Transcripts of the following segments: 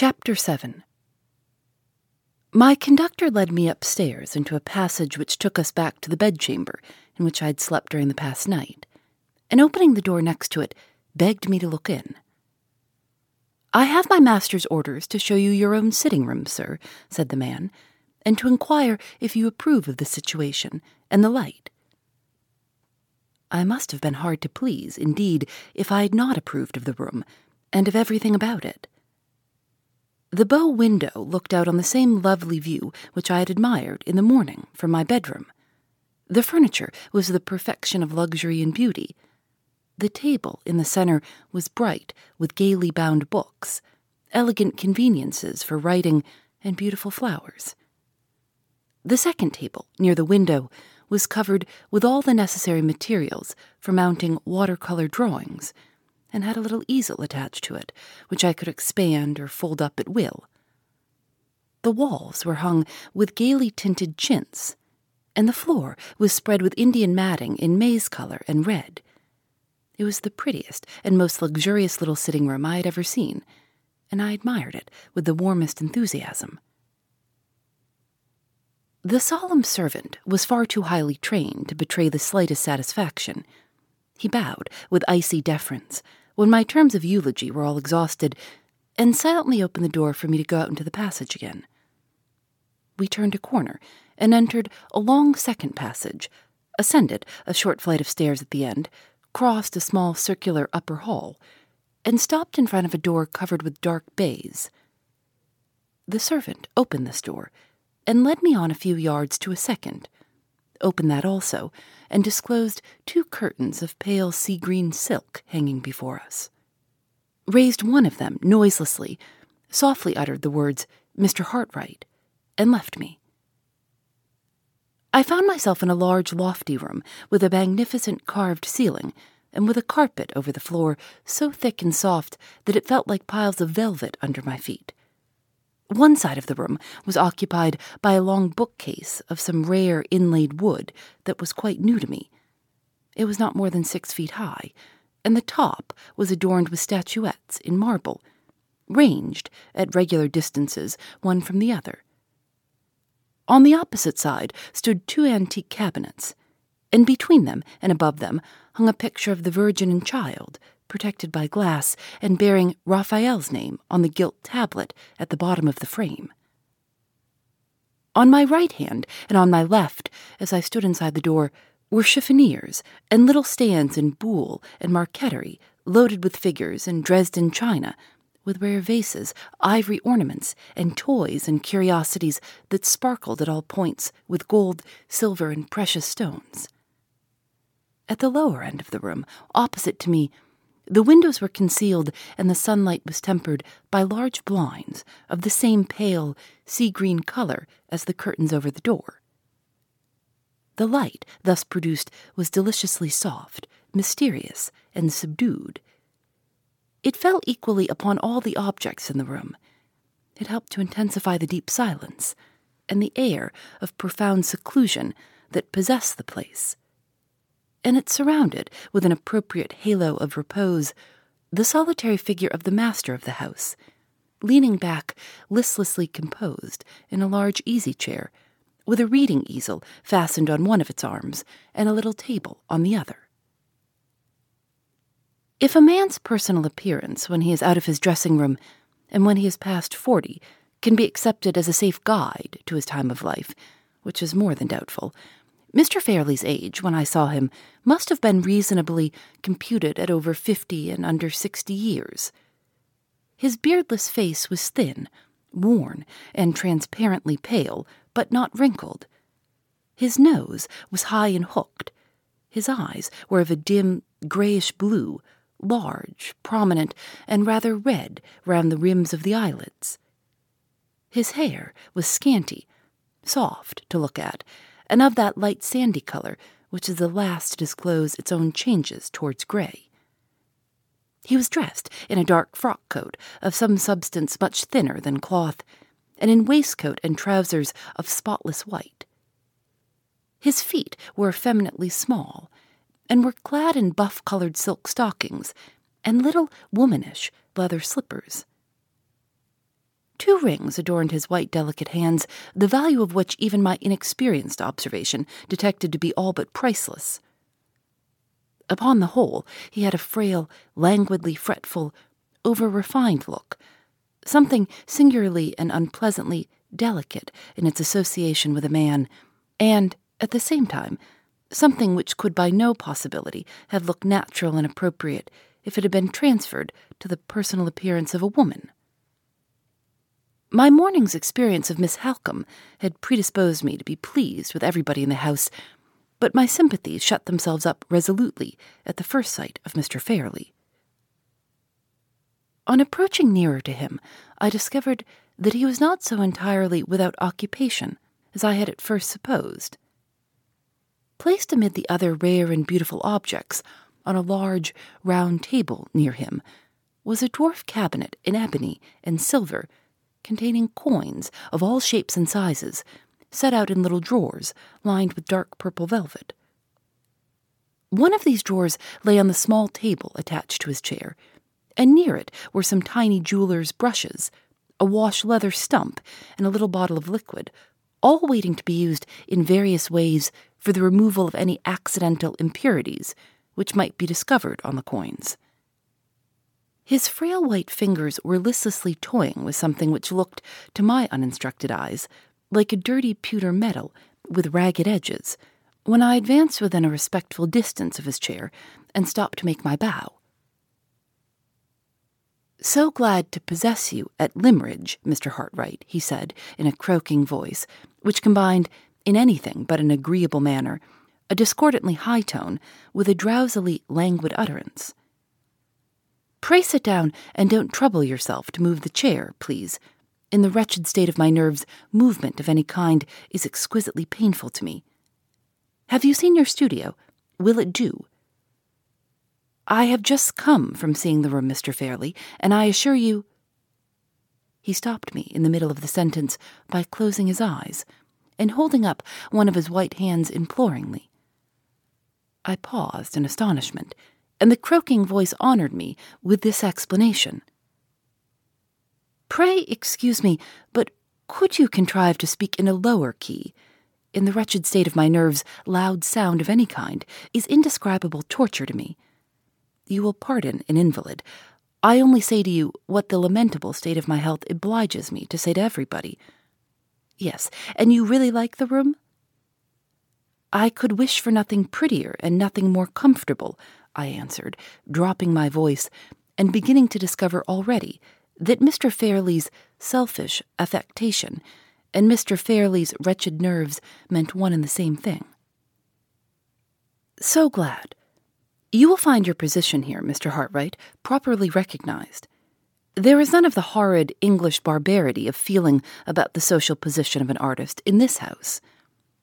Chapter 7 My conductor led me upstairs into a passage which took us back to the bedchamber in which I'd slept during the past night, and opening the door next to it, begged me to look in. I have my master's orders to show you your own sitting room, sir, said the man, and to inquire if you approve of the situation and the light. I must have been hard to please, indeed, if I had not approved of the room and of everything about it. The bow window looked out on the same lovely view which I had admired in the morning from my bedroom. The furniture was the perfection of luxury and beauty. The table in the center was bright with gaily bound books, elegant conveniences for writing, and beautiful flowers. The second table, near the window, was covered with all the necessary materials for mounting watercolor drawings and had a little easel attached to it, which I could expand or fold up at will. The walls were hung with gaily tinted chintz, and the floor was spread with Indian matting in maize color and red. It was the prettiest and most luxurious little sitting room I had ever seen, and I admired it with the warmest enthusiasm. The solemn servant was far too highly trained to betray the slightest satisfaction. He bowed with icy deference when my terms of eulogy were all exhausted, and silently opened the door for me to go out into the passage again. We turned a corner and entered a long second passage, ascended a short flight of stairs at the end, crossed a small circular upper hall, and stopped in front of a door covered with dark baize. The servant opened this door and led me on a few yards to a second, opened that also, and disclosed two curtains of pale sea green silk hanging before us. Raised one of them noiselessly, softly uttered the words, Mr. Hartright, and left me. I found myself in a large, lofty room with a magnificent carved ceiling and with a carpet over the floor so thick and soft that it felt like piles of velvet under my feet. One side of the room was occupied by a long bookcase of some rare inlaid wood that was quite new to me. It was not more than six feet high, and the top was adorned with statuettes in marble, ranged at regular distances one from the other. On the opposite side stood two antique cabinets, and between them and above them hung a picture of the Virgin and Child protected by glass and bearing Raphael's name on the gilt tablet at the bottom of the frame. On my right hand and on my left, as I stood inside the door, were chiffoniers and little stands in buhl and marqueterie loaded with figures in Dresden china, with rare vases, ivory ornaments, and toys and curiosities that sparkled at all points with gold, silver, and precious stones. At the lower end of the room, opposite to me, the windows were concealed, and the sunlight was tempered by large blinds of the same pale, sea green color as the curtains over the door. The light thus produced was deliciously soft, mysterious, and subdued. It fell equally upon all the objects in the room. It helped to intensify the deep silence and the air of profound seclusion that possessed the place and it surrounded, with an appropriate halo of repose, the solitary figure of the master of the house, leaning back, listlessly composed, in a large easy chair, with a reading easel fastened on one of its arms and a little table on the other. If a man's personal appearance when he is out of his dressing room and when he is past forty can be accepted as a safe guide to his time of life, which is more than doubtful, Mr. Fairlie's age, when I saw him, must have been reasonably computed at over fifty and under sixty years. His beardless face was thin, worn, and transparently pale, but not wrinkled. His nose was high and hooked. His eyes were of a dim grayish blue, large, prominent, and rather red round the rims of the eyelids. His hair was scanty, soft to look at, and of that light sandy color which is the last to disclose its own changes towards gray. He was dressed in a dark frock coat of some substance much thinner than cloth, and in waistcoat and trousers of spotless white. His feet were effeminately small, and were clad in buff colored silk stockings and little womanish leather slippers. Two rings adorned his white, delicate hands, the value of which even my inexperienced observation detected to be all but priceless. Upon the whole, he had a frail, languidly fretful, over refined look, something singularly and unpleasantly delicate in its association with a man, and, at the same time, something which could by no possibility have looked natural and appropriate if it had been transferred to the personal appearance of a woman. My morning's experience of Miss Halcombe had predisposed me to be pleased with everybody in the house, but my sympathies shut themselves up resolutely at the first sight of Mr. Fairlie. On approaching nearer to him, I discovered that he was not so entirely without occupation as I had at first supposed. Placed amid the other rare and beautiful objects on a large, round table near him was a dwarf cabinet in ebony and silver containing coins of all shapes and sizes, set out in little drawers lined with dark purple velvet. One of these drawers lay on the small table attached to his chair, and near it were some tiny jeweler's brushes, a wash leather stump, and a little bottle of liquid, all waiting to be used in various ways for the removal of any accidental impurities which might be discovered on the coins. His frail white fingers were listlessly toying with something which looked, to my uninstructed eyes, like a dirty pewter metal with ragged edges, when I advanced within a respectful distance of his chair and stopped to make my bow. So glad to possess you at Limmeridge, Mr. Hartright, he said in a croaking voice, which combined, in anything but an agreeable manner, a discordantly high tone with a drowsily languid utterance. Pray sit down and don't trouble yourself to move the chair, please. In the wretched state of my nerves, movement of any kind is exquisitely painful to me. Have you seen your studio? Will it do? I have just come from seeing the room, Mr. Fairlie, and I assure you. He stopped me in the middle of the sentence by closing his eyes and holding up one of his white hands imploringly. I paused in astonishment and the croaking voice honored me with this explanation. Pray excuse me, but could you contrive to speak in a lower key? In the wretched state of my nerves, loud sound of any kind is indescribable torture to me. You will pardon an invalid. I only say to you what the lamentable state of my health obliges me to say to everybody. Yes, and you really like the room? I could wish for nothing prettier and nothing more comfortable, I answered, dropping my voice, and beginning to discover already that Mr. Fairlie's selfish affectation and Mr. Fairlie's wretched nerves meant one and the same thing. So glad. You will find your position here, Mr. Hartright, properly recognized. There is none of the horrid English barbarity of feeling about the social position of an artist in this house.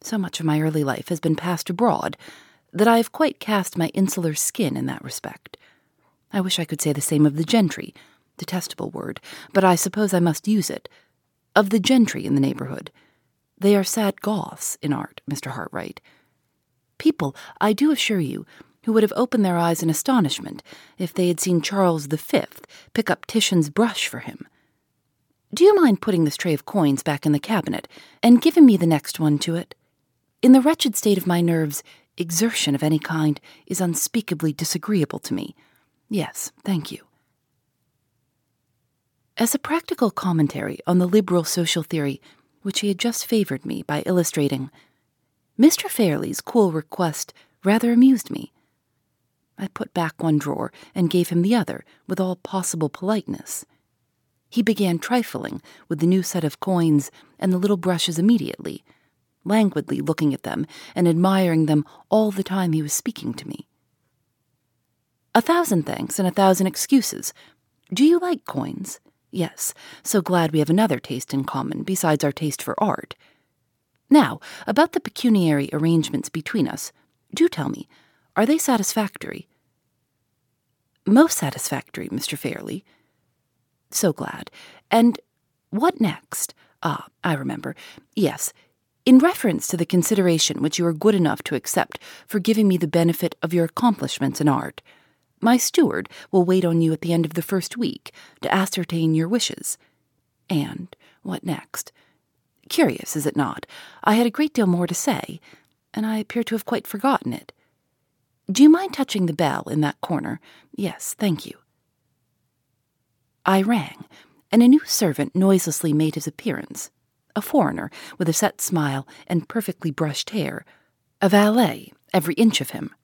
So much of my early life has been passed abroad that I have quite cast my insular skin in that respect. I wish I could say the same of the gentry, detestable word, but I suppose I must use it, of the gentry in the neighborhood. They are sad Goths in art, Mr. Hartright. People, I do assure you, who would have opened their eyes in astonishment if they had seen Charles V pick up Titian's brush for him. Do you mind putting this tray of coins back in the cabinet and giving me the next one to it? In the wretched state of my nerves, exertion of any kind is unspeakably disagreeable to me. Yes, thank you. As a practical commentary on the liberal social theory, which he had just favored me by illustrating, Mr. Fairlie's cool request rather amused me. I put back one drawer and gave him the other with all possible politeness. He began trifling with the new set of coins and the little brushes immediately, languidly looking at them and admiring them all the time he was speaking to me. A thousand thanks and a thousand excuses. Do you like coins? Yes, so glad we have another taste in common besides our taste for art. Now, about the pecuniary arrangements between us. Do tell me, are they satisfactory? Most satisfactory, Mr. Fairlie. So glad. And what next? Ah, I remember. Yes, in reference to the consideration which you are good enough to accept for giving me the benefit of your accomplishments in art. My steward will wait on you at the end of the first week to ascertain your wishes. And what next? Curious, is it not? I had a great deal more to say, and I appear to have quite forgotten it. Do you mind touching the bell in that corner? Yes, thank you. I rang, and a new servant noiselessly made his appearance. A foreigner with a set smile and perfectly brushed hair. A valet, every inch of him.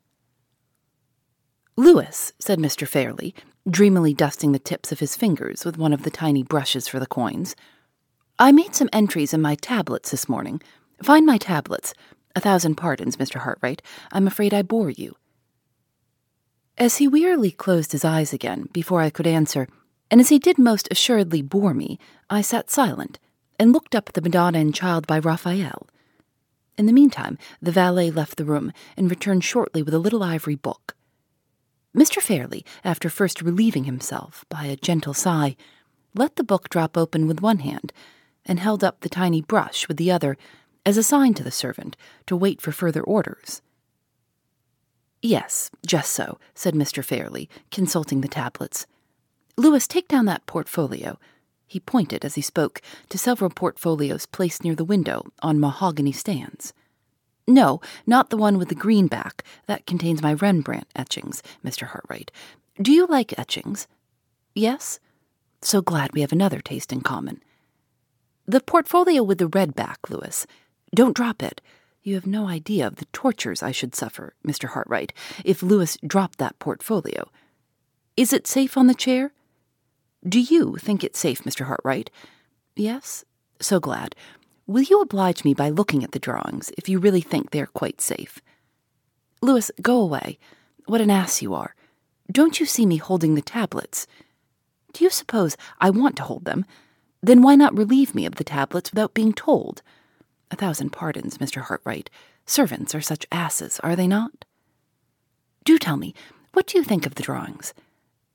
Louis, said Mr. Fairlie, dreamily dusting the tips of his fingers with one of the tiny brushes for the coins. I made some entries in my tablets this morning. Find my tablets. A thousand pardons, Mr. Hartright. I'm afraid I bore you. As he wearily closed his eyes again before I could answer, and as he did most assuredly bore me, I sat silent and looked up at the Madonna and Child by Raphael. In the meantime, the valet left the room and returned shortly with a little ivory book. Mr. Fairlie, after first relieving himself by a gentle sigh, let the book drop open with one hand and held up the tiny brush with the other as a sign to the servant to wait for further orders. Yes, just so, said Mr. Fairlie, consulting the tablets. Louis, take down that portfolio. He pointed as he spoke to several portfolios placed near the window on mahogany stands. No, not the one with the green back. That contains my Rembrandt etchings, Mr. Hartright. Do you like etchings? Yes? So glad we have another taste in common. The portfolio with the red back, Louis. Don't drop it. You have no idea of the tortures I should suffer, Mr. Hartright, if Louis dropped that portfolio. Is it safe on the chair? Do you think it safe, Mr. Hartright? Yes? So glad. Will you oblige me by looking at the drawings if you really think they are quite safe? Louis, go away. What an ass you are. Don't you see me holding the tablets? Do you suppose I want to hold them? Then why not relieve me of the tablets without being told? A thousand pardons, Mr. Hartright. Servants are such asses, are they not? Do tell me, what do you think of the drawings?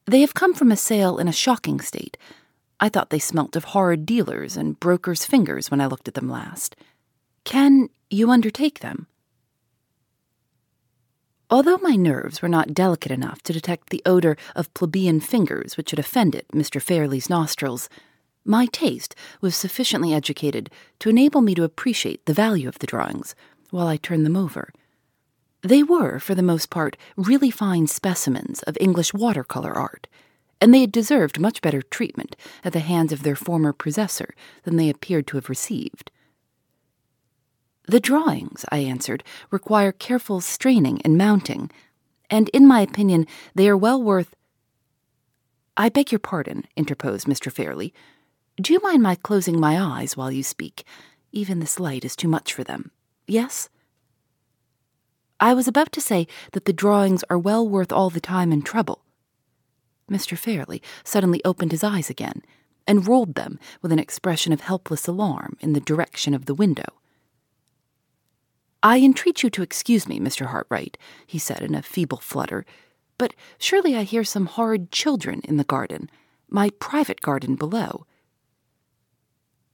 They have come from a sale in a shocking state, I thought they smelt of horrid dealers and brokers' fingers when I looked at them last. Can you undertake them? Although my nerves were not delicate enough to detect the odor of plebeian fingers which had offended Mr. Fairlie's nostrils, my taste was sufficiently educated to enable me to appreciate the value of the drawings while I turned them over. They were, for the most part, really fine specimens of English watercolor art and they had deserved much better treatment at the hands of their former possessor than they appeared to have received. The drawings, I answered, require careful straining and mounting, and in my opinion, they are well worth. I beg your pardon, interposed Mr. Fairlie. Do you mind my closing my eyes while you speak? Even this light is too much for them. Yes? I was about to say that the drawings are well worth all the time and trouble Mr. Fairlie suddenly opened his eyes again and rolled them with an expression of helpless alarm in the direction of the window. I entreat you to excuse me, Mr. Hartright, he said in a feeble flutter, but surely I hear some horrid children in the garden, my private garden below.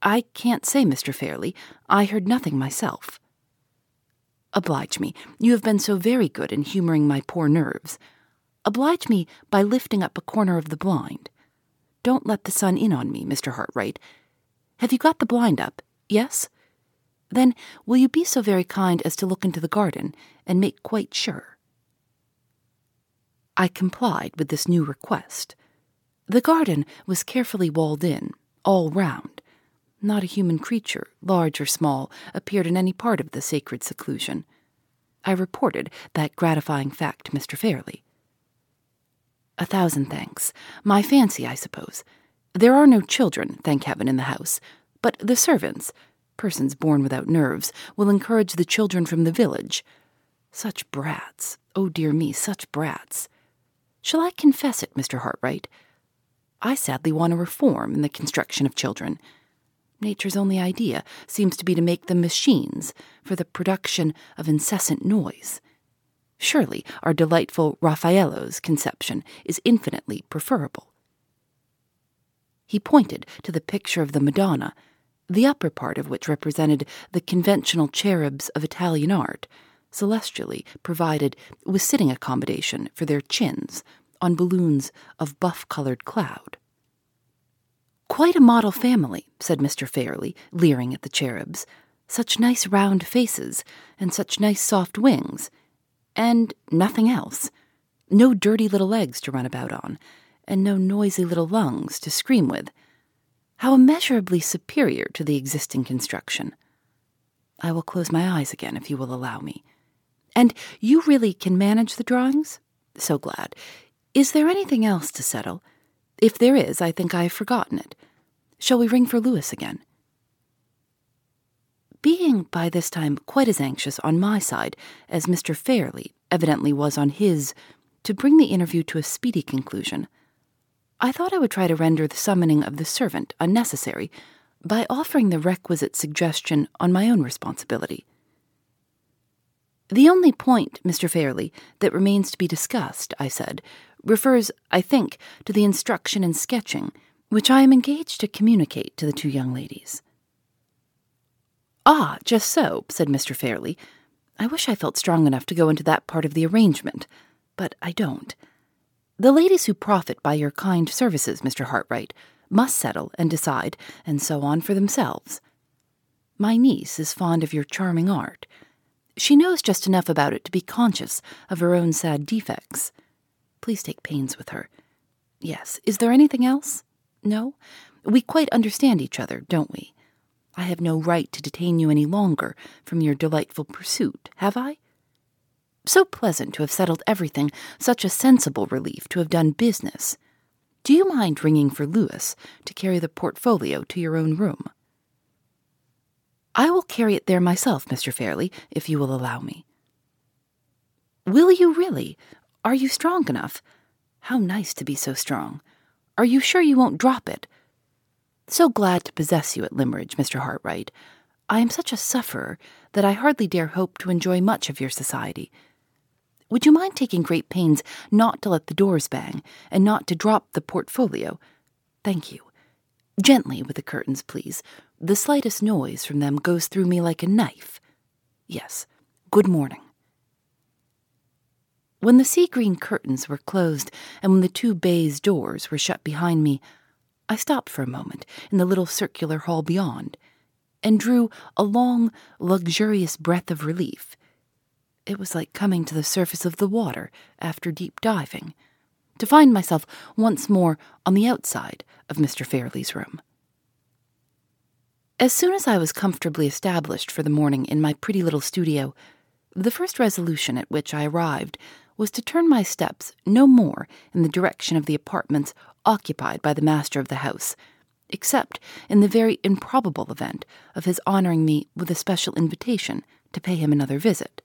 I can't say, Mr. Fairlie. I heard nothing myself. Oblige me. You have been so very good in humoring my poor nerves. Oblige me by lifting up a corner of the blind. Don't let the sun in on me, Mr. Hartright. Have you got the blind up? Yes? Then will you be so very kind as to look into the garden and make quite sure? I complied with this new request. The garden was carefully walled in, all round. Not a human creature, large or small, appeared in any part of the sacred seclusion. I reported that gratifying fact to Mr. Fairlie. A thousand thanks. My fancy, I suppose. There are no children, thank heaven, in the house, but the servants, persons born without nerves, will encourage the children from the village. Such brats. Oh, dear me, such brats. Shall I confess it, Mr. Hartright? I sadly want a reform in the construction of children. Nature's only idea seems to be to make them machines for the production of incessant noise. Surely our delightful Raffaello's conception is infinitely preferable. He pointed to the picture of the Madonna, the upper part of which represented the conventional cherubs of Italian art, celestially provided with sitting accommodation for their chins on balloons of buff colored cloud. Quite a model family, said Mr. Fairlie, leering at the cherubs. Such nice round faces, and such nice soft wings. And nothing else. No dirty little legs to run about on, and no noisy little lungs to scream with. How immeasurably superior to the existing construction. I will close my eyes again if you will allow me. And you really can manage the drawings? So glad. Is there anything else to settle? If there is, I think I have forgotten it. Shall we ring for Louis again? Being by this time quite as anxious on my side as Mr. Fairlie evidently was on his to bring the interview to a speedy conclusion, I thought I would try to render the summoning of the servant unnecessary by offering the requisite suggestion on my own responsibility. The only point, Mr. Fairlie, that remains to be discussed, I said, refers, I think, to the instruction in sketching which I am engaged to communicate to the two young ladies. Ah, just so, said Mr. Fairlie. I wish I felt strong enough to go into that part of the arrangement, but I don't. The ladies who profit by your kind services, Mr. Hartright, must settle and decide, and so on for themselves. My niece is fond of your charming art. She knows just enough about it to be conscious of her own sad defects. Please take pains with her. Yes, is there anything else? No? We quite understand each other, don't we? I have no right to detain you any longer from your delightful pursuit, have I? So pleasant to have settled everything, such a sensible relief to have done business. Do you mind ringing for Louis to carry the portfolio to your own room? I will carry it there myself, Mr. Fairlie, if you will allow me. Will you really? Are you strong enough? How nice to be so strong. Are you sure you won't drop it? So glad to possess you at Limmeridge, Mr. Hartright. I am such a sufferer that I hardly dare hope to enjoy much of your society. Would you mind taking great pains not to let the doors bang, and not to drop the portfolio? Thank you. Gently with the curtains, please. The slightest noise from them goes through me like a knife. Yes. Good morning. When the sea green curtains were closed and when the two baize doors were shut behind me, I stopped for a moment in the little circular hall beyond and drew a long, luxurious breath of relief. It was like coming to the surface of the water after deep diving, to find myself once more on the outside of Mr. Fairlie's room. As soon as I was comfortably established for the morning in my pretty little studio, the first resolution at which I arrived was to turn my steps no more in the direction of the apartments occupied by the master of the house, except in the very improbable event of his honoring me with a special invitation to pay him another visit.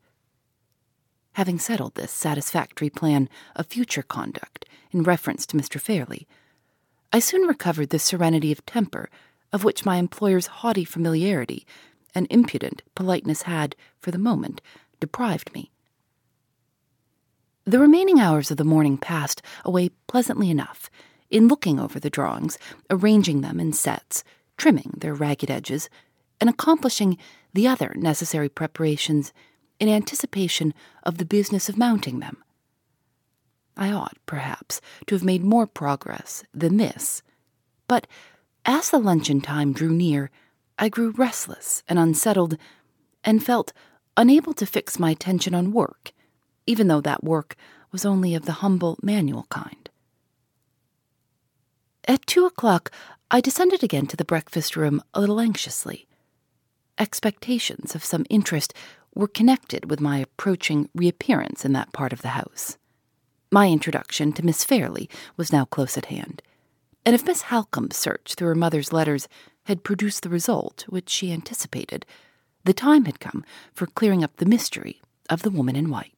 Having settled this satisfactory plan of future conduct in reference to Mr. Fairlie, I soon recovered the serenity of temper of which my employer's haughty familiarity and impudent politeness had, for the moment, deprived me. The remaining hours of the morning passed away pleasantly enough in looking over the drawings, arranging them in sets, trimming their ragged edges, and accomplishing the other necessary preparations in anticipation of the business of mounting them. I ought, perhaps, to have made more progress than this, but as the luncheon time drew near, I grew restless and unsettled, and felt unable to fix my attention on work even though that work was only of the humble manual kind. At two o'clock, I descended again to the breakfast room a little anxiously. Expectations of some interest were connected with my approaching reappearance in that part of the house. My introduction to Miss Fairlie was now close at hand. And if Miss Halcombe's search through her mother's letters had produced the result which she anticipated, the time had come for clearing up the mystery of the woman in white.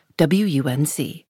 WUNC.